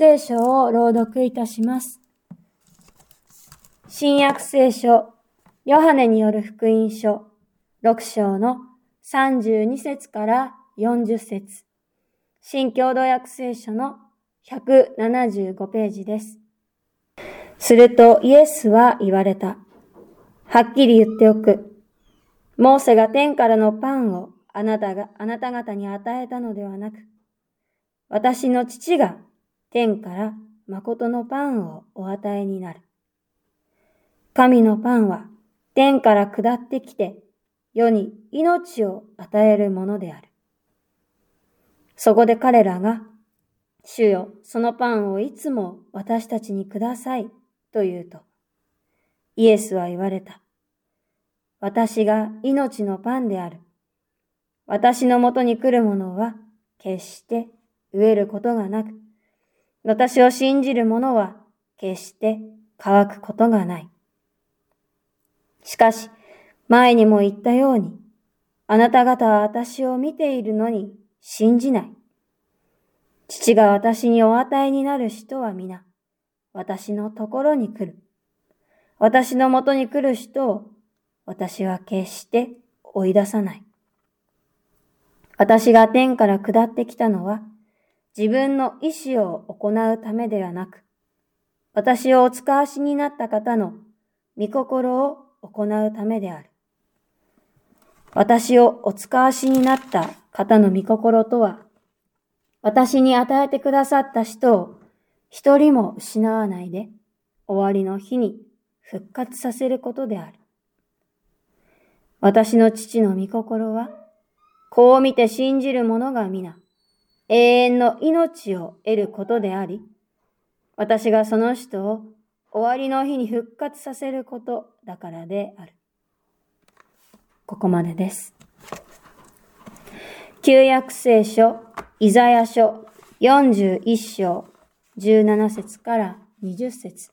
聖書を朗読いたします。新約聖書、ヨハネによる福音書、6章の32節から40節新共同訳聖書の175ページです。するとイエスは言われた。はっきり言っておく。モーセが天からのパンをあなたが、あなた方に与えたのではなく、私の父が天から誠のパンをお与えになる。神のパンは天から下ってきて世に命を与えるものである。そこで彼らが、主よ、そのパンをいつも私たちにくださいと言うと、イエスは言われた。私が命のパンである。私のもとに来る者は決して飢えることがなく、私を信じる者は決して乾くことがない。しかし、前にも言ったように、あなた方は私を見ているのに信じない。父が私にお与えになる人は皆、私のところに来る。私のもとに来る人を、私は決して追い出さない。私が天から下ってきたのは、自分の意志を行うためではなく、私をお使わしになった方の御心を行うためである。私をお使わしになった方の御心とは、私に与えてくださった人を一人も失わないで終わりの日に復活させることである。私の父の御心は、こう見て信じる者が皆、永遠の命を得ることであり、私がその人を終わりの日に復活させることだからである。ここまでです。旧約聖書、イザヤ書41章17節から20節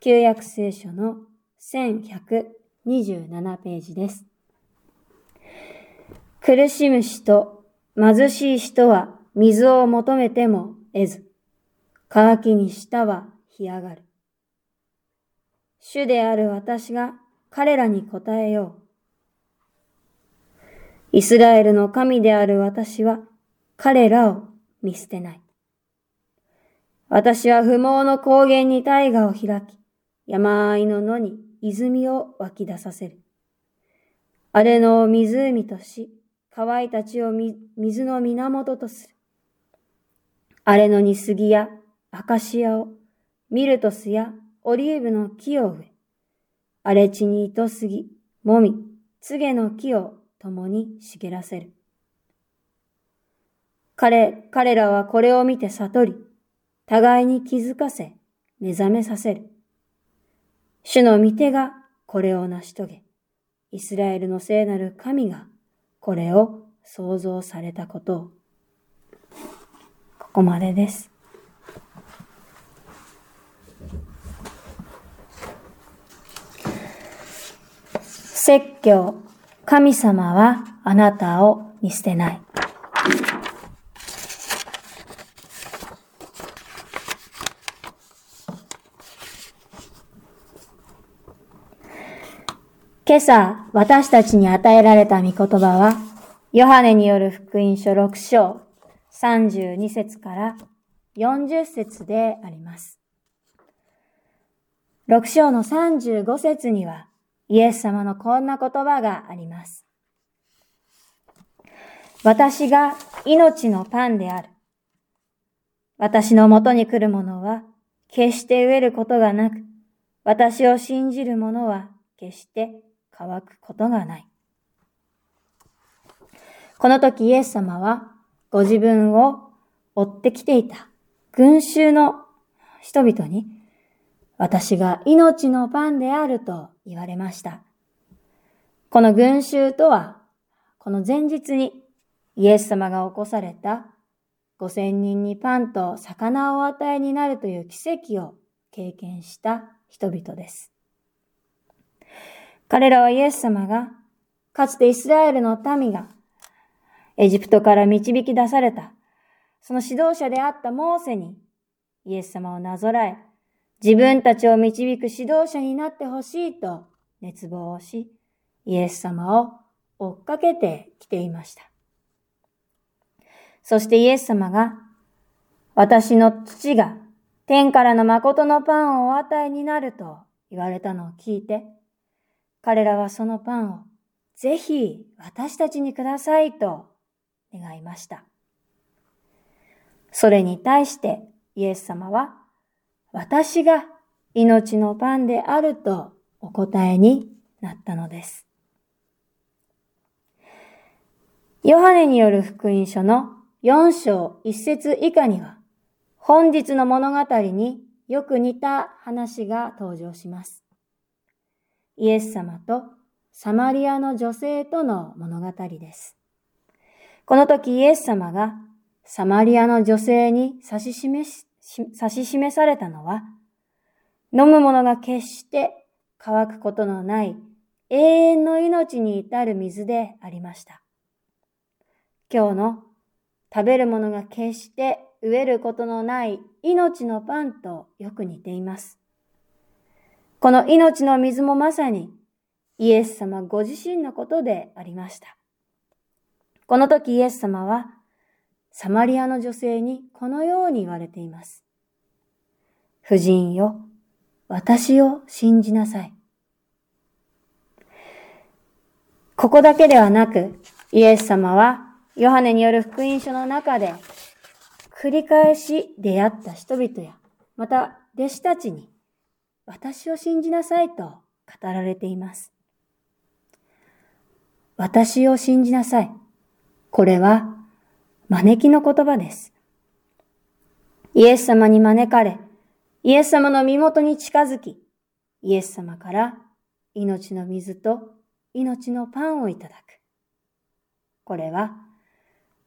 旧約聖書の1127ページです。苦しむ人貧しい人は水を求めても得ず、乾きに舌は干上がる。主である私が彼らに答えよう。イスラエルの神である私は彼らを見捨てない。私は不毛の高原に大河を開き、山あいの野に泉を湧き出させる。あれの湖とし、乾いた地を水の源とする。荒れのに杉やアカシアを、ミルトスやオリーブの木を植え、荒れ地に糸杉、もみ、つげの木を共に茂らせる。彼、彼らはこれを見て悟り、互いに気づかせ、目覚めさせる。主の御手がこれを成し遂げ、イスラエルの聖なる神がこれを想像されたことを。ここまでです。説教、神様はあなたを見捨てない。今朝、私たちに与えられた御言葉は、ヨハネによる福音書6章32節から40節であります。6章の35節には、イエス様のこんな言葉があります。私が命のパンである。私のもとに来る者は、決して飢えることがなく、私を信じる者は、決して乾くことがない。この時イエス様はご自分を追ってきていた群衆の人々に私が命のパンであると言われました。この群衆とは、この前日にイエス様が起こされた五千人にパンと魚を与えになるという奇跡を経験した人々です。彼らはイエス様が、かつてイスラエルの民がエジプトから導き出された、その指導者であったモーセにイエス様をなぞらえ、自分たちを導く指導者になってほしいと熱望をし、イエス様を追っかけてきていました。そしてイエス様が、私の父が天からの誠のパンをお与えになると言われたのを聞いて、彼らはそのパンをぜひ私たちにくださいと願いました。それに対してイエス様は、私が命のパンであるとお答えになったのです。ヨハネによる福音書の4章1節以下には、本日の物語によく似た話が登場します。イエス様とサマリアの女性との物語です。この時イエス様がサマリアの女性に指し示し、指し示されたのは、飲むものが決して乾くことのない永遠の命に至る水でありました。今日の食べるものが決して飢えることのない命のパンとよく似ています。この命の水もまさにイエス様ご自身のことでありました。この時イエス様はサマリアの女性にこのように言われています。婦人よ、私を信じなさい。ここだけではなく、イエス様はヨハネによる福音書の中で、繰り返し出会った人々や、また弟子たちに、私を信じなさいと語られています。私を信じなさい。これは、招きの言葉です。イエス様に招かれ、イエス様の身元に近づき、イエス様から命の水と命のパンをいただく。これは、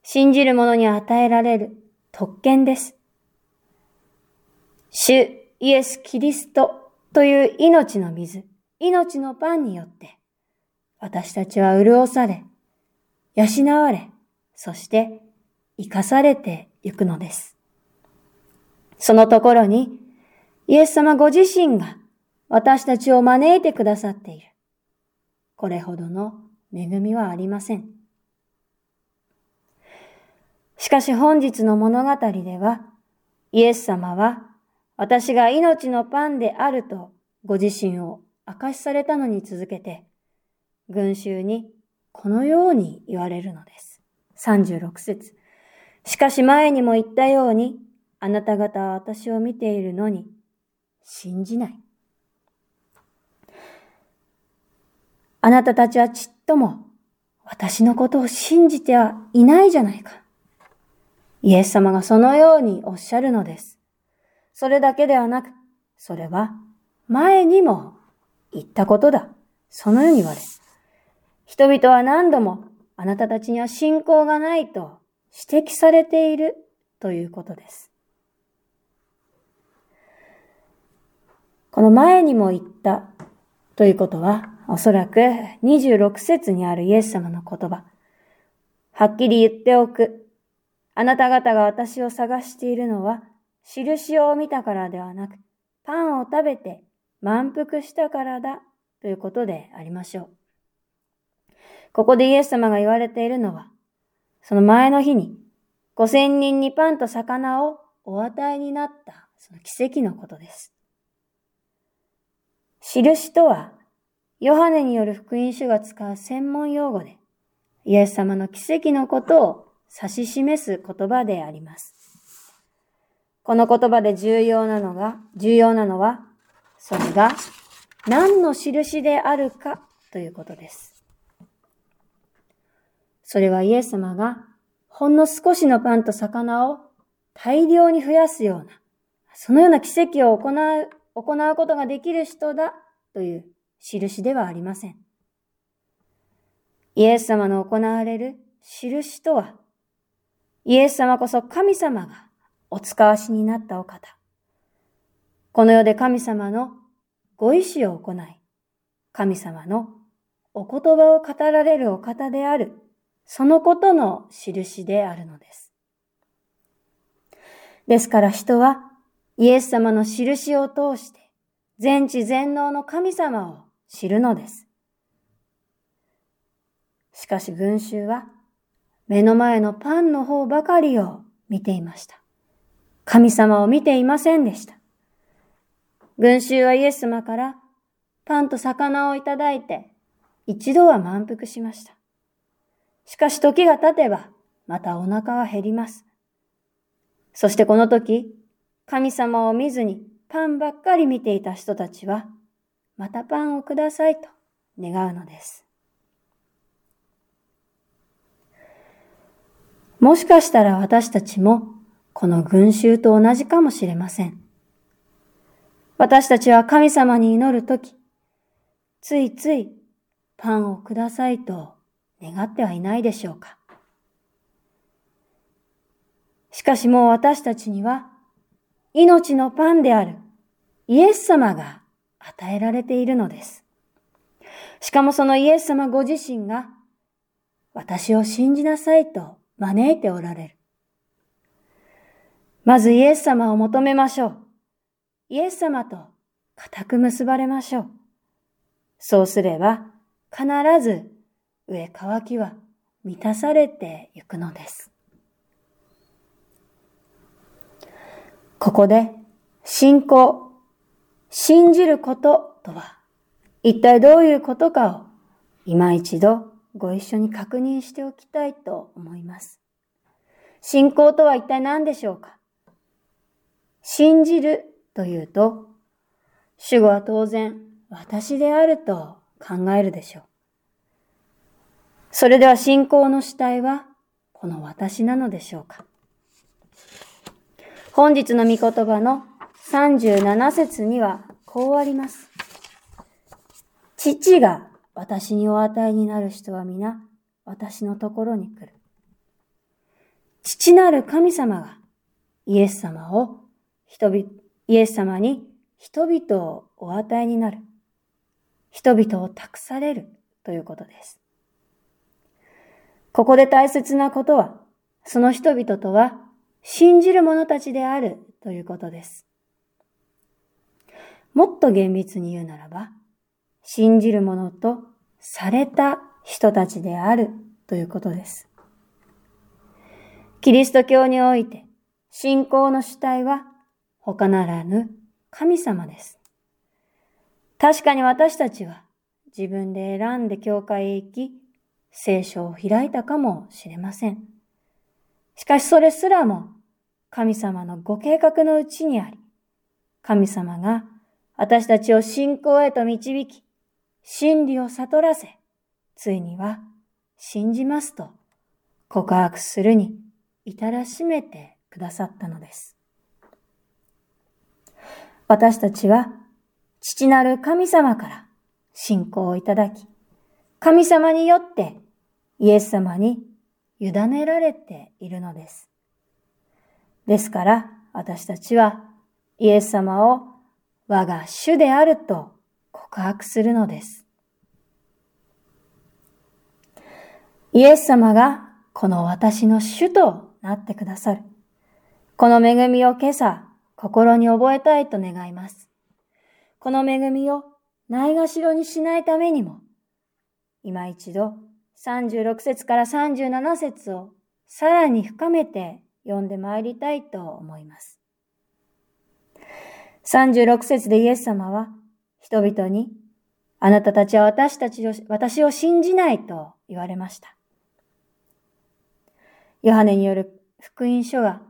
信じる者に与えられる特権です。主イエス・キリストという命の水、命のパンによって、私たちは潤され、養われ、そして生かされてゆくのです。そのところに、イエス様ご自身が私たちを招いてくださっている。これほどの恵みはありません。しかし本日の物語では、イエス様は私が命のパンであるとご自身を明かしされたのに続けて、群衆にこのように言われるのです。36節しかし前にも言ったように、あなた方は私を見ているのに、信じない。あなたたちはちっとも私のことを信じてはいないじゃないか。イエス様がそのようにおっしゃるのです。それだけではなく、それは前にも言ったことだ。そのように言われ。人々は何度もあなたたちには信仰がないと指摘されているということです。この前にも言ったということは、おそらく26節にあるイエス様の言葉。はっきり言っておく。あなた方が私を探しているのは、印を見たからではなく、パンを食べて満腹したからだということでありましょう。ここでイエス様が言われているのは、その前の日に五千人にパンと魚をお与えになったその奇跡のことです。印とは、ヨハネによる福音書が使う専門用語で、イエス様の奇跡のことを指し示す言葉であります。この言葉で重要なのが、重要なのは、それが何の印であるかということです。それはイエス様がほんの少しのパンと魚を大量に増やすような、そのような奇跡を行う、行うことができる人だという印ではありません。イエス様の行われる印とは、イエス様こそ神様がお使わしになったお方。この世で神様のご意志を行い、神様のお言葉を語られるお方である、そのことの印であるのです。ですから人はイエス様の印を通して全知全能の神様を知るのです。しかし群衆は目の前のパンの方ばかりを見ていました。神様を見ていませんでした。群衆はイエス様からパンと魚をいただいて一度は満腹しました。しかし時が経てばまたお腹は減ります。そしてこの時、神様を見ずにパンばっかり見ていた人たちは、またパンをくださいと願うのです。もしかしたら私たちもこの群衆と同じかもしれません。私たちは神様に祈るとき、ついついパンをくださいと願ってはいないでしょうか。しかしもう私たちには命のパンであるイエス様が与えられているのです。しかもそのイエス様ご自身が私を信じなさいと招いておられる。まずイエス様を求めましょう。イエス様と固く結ばれましょう。そうすれば必ず上乾きは満たされてゆくのです。ここで信仰、信じることとは一体どういうことかを今一度ご一緒に確認しておきたいと思います。信仰とは一体何でしょうか？信じるというと、主語は当然私であると考えるでしょう。それでは信仰の主体はこの私なのでしょうか本日の御言葉の37節にはこうあります。父が私にお与えになる人は皆私のところに来る。父なる神様がイエス様を人々、イエス様に人々をお与えになる。人々を託されるということです。ここで大切なことは、その人々とは信じる者たちであるということです。もっと厳密に言うならば、信じる者とされた人たちであるということです。キリスト教において信仰の主体は他ならぬ神様です。確かに私たちは自分で選んで教会へ行き、聖書を開いたかもしれません。しかしそれすらも神様のご計画のうちにあり、神様が私たちを信仰へと導き、真理を悟らせ、ついには信じますと告白するに至らしめてくださったのです。私たちは父なる神様から信仰をいただき、神様によってイエス様に委ねられているのです。ですから私たちはイエス様を我が主であると告白するのです。イエス様がこの私の主となってくださる。この恵みを今朝心に覚えたいと願います。この恵みをないがしろにしないためにも、今一度36節から37節をさらに深めて読んでまいりたいと思います。36節でイエス様は人々にあなたたちは私たちを、私を信じないと言われました。ヨハネによる福音書が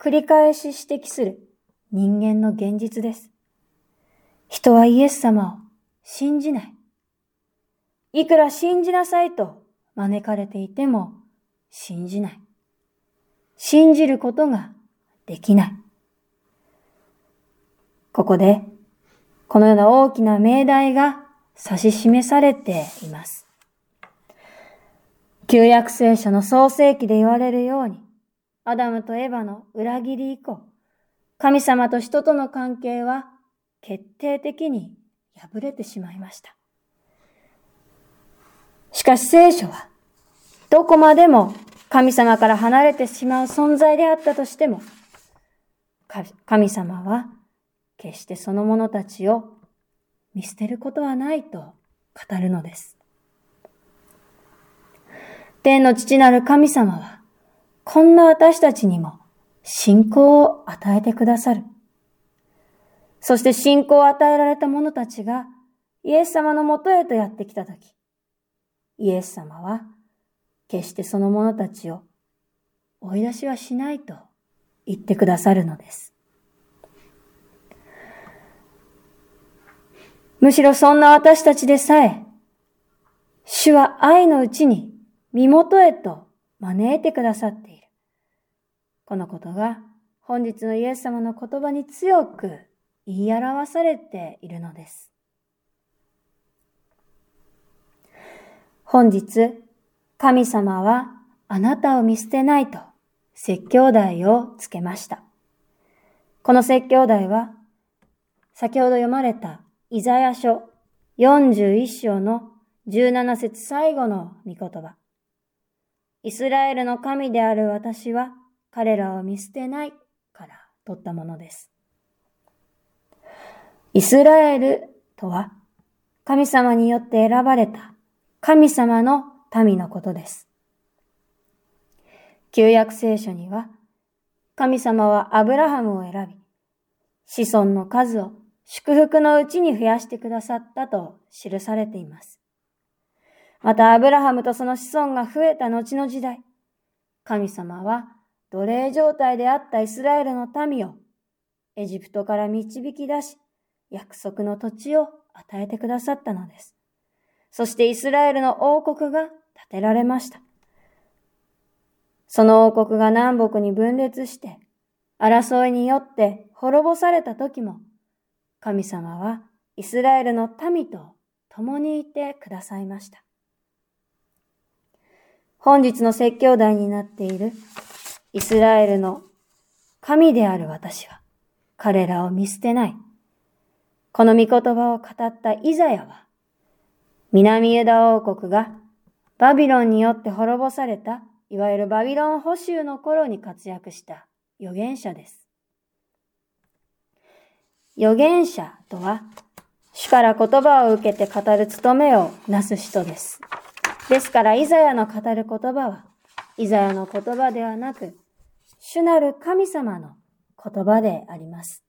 繰り返し指摘する人間の現実です。人はイエス様を信じない。いくら信じなさいと招かれていても信じない。信じることができない。ここで、このような大きな命題が指し示されています。旧約聖書の創世記で言われるように、アダムとエヴァの裏切り以降、神様と人との関係は決定的に破れてしまいました。しかし聖書は、どこまでも神様から離れてしまう存在であったとしても、神様は決してその者たちを見捨てることはないと語るのです。天の父なる神様は、こんな私たちにも信仰を与えてくださる。そして信仰を与えられた者たちがイエス様のもとへとやってきたとき、イエス様は決してその者たちを追い出しはしないと言ってくださるのです。むしろそんな私たちでさえ、主は愛のうちに身元へと招いてくださっている。このことが本日のイエス様の言葉に強く言い表されているのです。本日、神様はあなたを見捨てないと説教題をつけました。この説教題は、先ほど読まれたイザヤ書41章の17節最後の御言葉。イスラエルの神である私は彼らを見捨てないから取ったものです。イスラエルとは神様によって選ばれた神様の民のことです。旧約聖書には、神様はアブラハムを選び、子孫の数を祝福のうちに増やしてくださったと記されています。また、アブラハムとその子孫が増えた後の時代、神様は奴隷状態であったイスラエルの民をエジプトから導き出し、約束の土地を与えてくださったのです。そしてイスラエルの王国が建てられました。その王国が南北に分裂して、争いによって滅ぼされた時も、神様はイスラエルの民と共にいてくださいました。本日の説教題になっているイスラエルの神である私は彼らを見捨てない。この御言葉を語ったイザヤは南ユダ王国がバビロンによって滅ぼされた、いわゆるバビロン捕囚の頃に活躍した預言者です。預言者とは、主から言葉を受けて語る務めをなす人です。ですから、イザヤの語る言葉は、イザヤの言葉ではなく、主なる神様の言葉であります。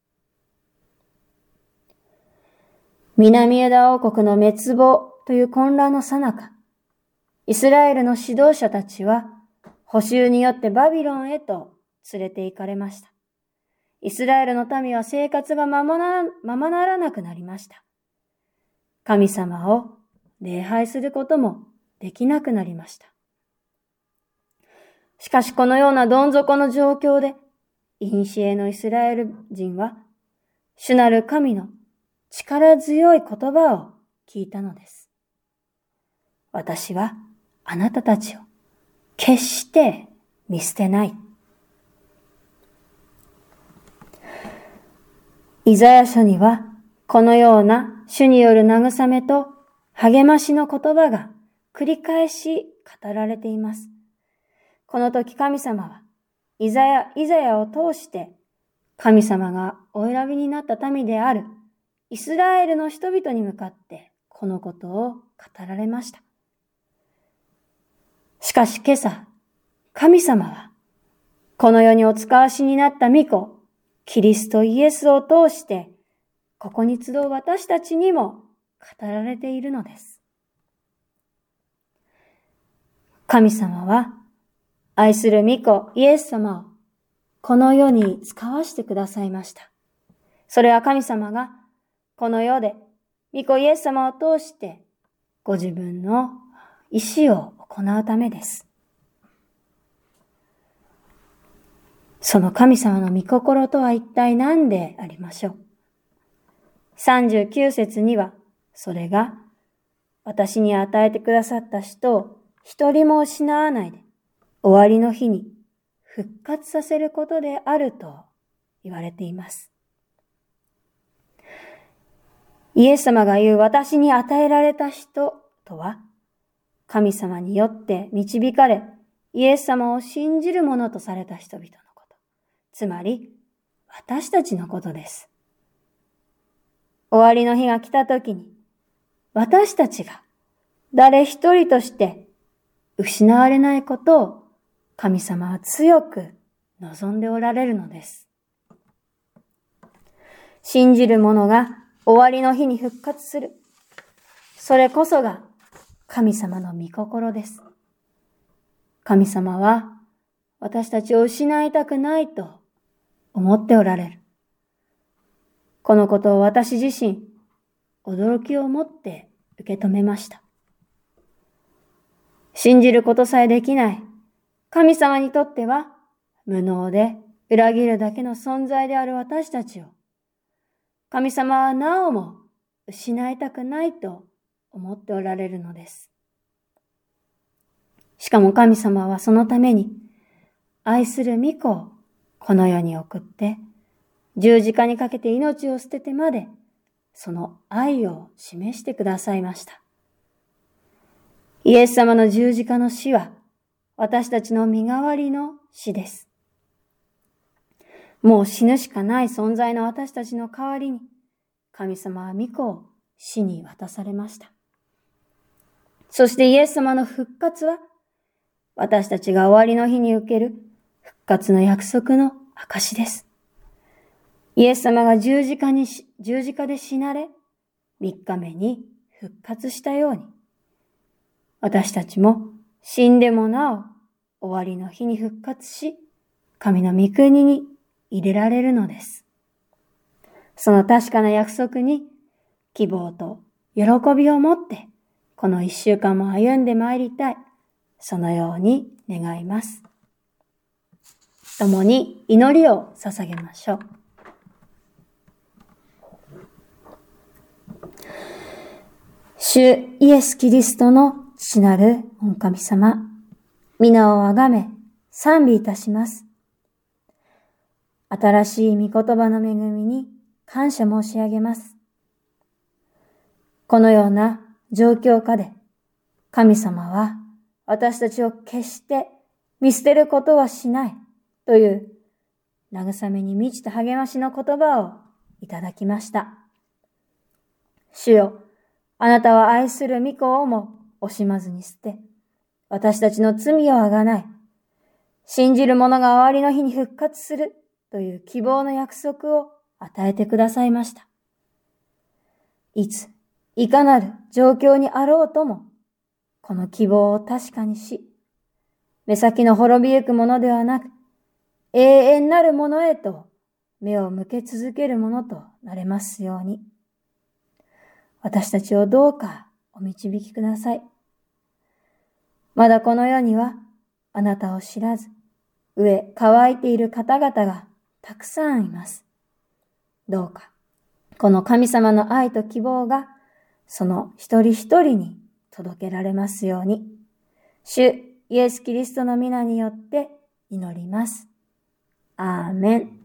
南ユダ王国の滅亡という混乱のさなか、イスラエルの指導者たちは、補修によってバビロンへと連れて行かれました。イスラエルの民は生活がままなままならなくなりました。神様を礼拝することもできなくなりました。しかしこのようなどん底の状況で、シエのイスラエル人は、主なる神の力強い言葉を聞いたのです。私はあなたたちを決して見捨てない。イザヤ書にはこのような主による慰めと励ましの言葉が繰り返し語られています。この時神様はイザヤ、イザヤを通して神様がお選びになった民であるイスラエルの人々に向かってこのことを語られました。しかし今朝、神様は、この世にお使わしになった御子、キリストイエスを通して、ここに集う私たちにも語られているのです。神様は、愛する御子イエス様をこの世に使わしてくださいました。それは神様がこの世で御子イエス様を通してご自分の意志を行うためです。その神様の御心とは一体何でありましょう？39節には、それが私に与えてくださった人を一人も失わないで、終わりの日に復活させることであると言われています。イエス様が言う私に与えられた人とは、神様によって導かれ、イエス様を信じる者とされた人々のこと。つまり、私たちのことです。終わりの日が来た時に、私たちが誰一人として失われないことを神様は強く望んでおられるのです。信じる者が終わりの日に復活する。それこそが神様の御心です。神様は私たちを失いたくないと思っておられる。このことを私自身、驚きを持って受け止めました。信じることさえできない神様にとっては無能で裏切るだけの存在である私たちを、神様はなおも失いたくないと思っておられるのです。しかも神様はそのために愛する御子をこの世に送って十字架にかけて命を捨ててまで、その愛を示してくださいました。イエス様の十字架の死は、私たちの身代わりの死です。もう死ぬしかない存在の私たちの代わりに、神様は御子を死に渡されました。そしてイエス様の復活は、私たちが終わりの日に受ける復活の約束の証です。イエス様が十字架に十字架で死なれ、三日目に復活したように、私たちも死んでもなお終わりの日に復活し、神の御国に入れられるのです。その確かな約束に希望と喜びを持って、この一週間も歩んでまいりたい。そのように願います。共に祈りを捧げましょう。主イエス・キリストの父なる御神様、皆をあがめ、賛美いたします。新しい御言葉の恵みに感謝申し上げます。このような状況下で、神様は私たちを決して見捨てることはしないという慰めに満ちた励ましの言葉をいただきました。主よ、あなたは愛する御子をも惜しまずに捨て、私たちの罪をあがない。信じる者が終わりの日に復活するという希望の約束を与えてくださいました。いつ、いかなる状況にあろうとも、この希望を確かにし、目先の滅びゆくものではなく、永遠なるものへと目を向け続けるものとなれますように。私たちをどうかお導きください。まだこの世にはあなたを知らず、上乾いている方々がたくさんいます。どうか、この神様の愛と希望が、その一人一人に届けられますように、主イエス・キリストの皆によって祈ります。アーメン。